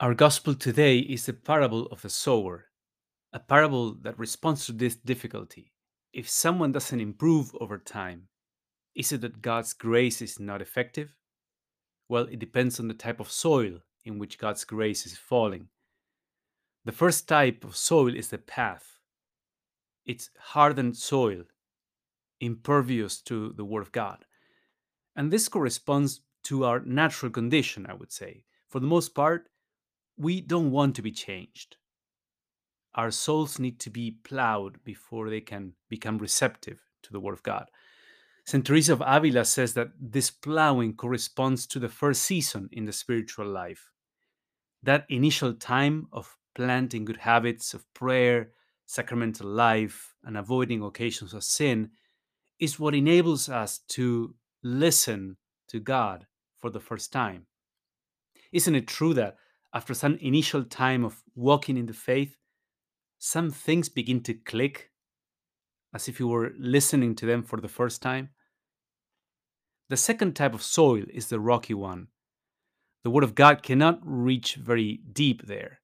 Our gospel today is the parable of the sower, a parable that responds to this difficulty. If someone doesn't improve over time, is it that God's grace is not effective? Well, it depends on the type of soil in which God's grace is falling. The first type of soil is the path. It's hardened soil, impervious to the Word of God. And this corresponds to our natural condition, I would say. For the most part, we don't want to be changed. Our souls need to be plowed before they can become receptive to the Word of God. St. Teresa of Avila says that this plowing corresponds to the first season in the spiritual life. That initial time of planting good habits of prayer, sacramental life, and avoiding occasions of sin is what enables us to listen to God for the first time. Isn't it true that after some initial time of walking in the faith, some things begin to click as if you were listening to them for the first time? The second type of soil is the rocky one. The Word of God cannot reach very deep there.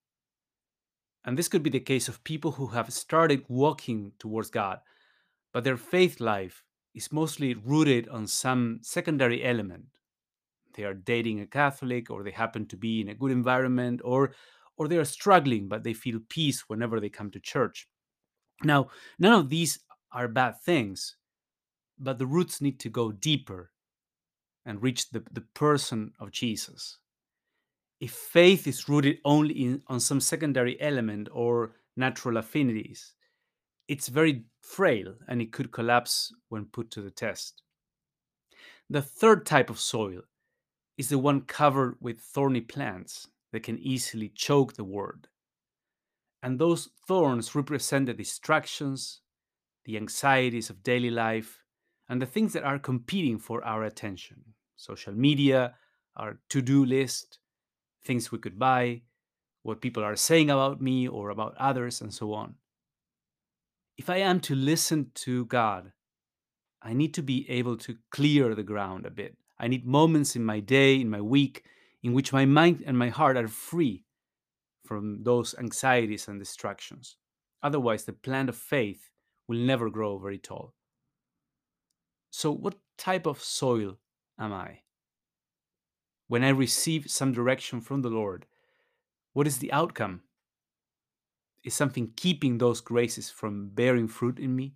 And this could be the case of people who have started walking towards God, but their faith life is mostly rooted on some secondary element they are dating a Catholic or they happen to be in a good environment or or they are struggling but they feel peace whenever they come to church. Now, none of these are bad things, but the roots need to go deeper and reach the, the person of Jesus. If faith is rooted only in, on some secondary element or natural affinities, it's very frail and it could collapse when put to the test. The third type of soil is the one covered with thorny plants that can easily choke the word. And those thorns represent the distractions, the anxieties of daily life, and the things that are competing for our attention social media, our to do list, things we could buy, what people are saying about me or about others, and so on. If I am to listen to God, I need to be able to clear the ground a bit I need moments in my day, in my week, in which my mind and my heart are free from those anxieties and distractions. Otherwise, the plant of faith will never grow very tall. So, what type of soil am I? When I receive some direction from the Lord, what is the outcome? Is something keeping those graces from bearing fruit in me?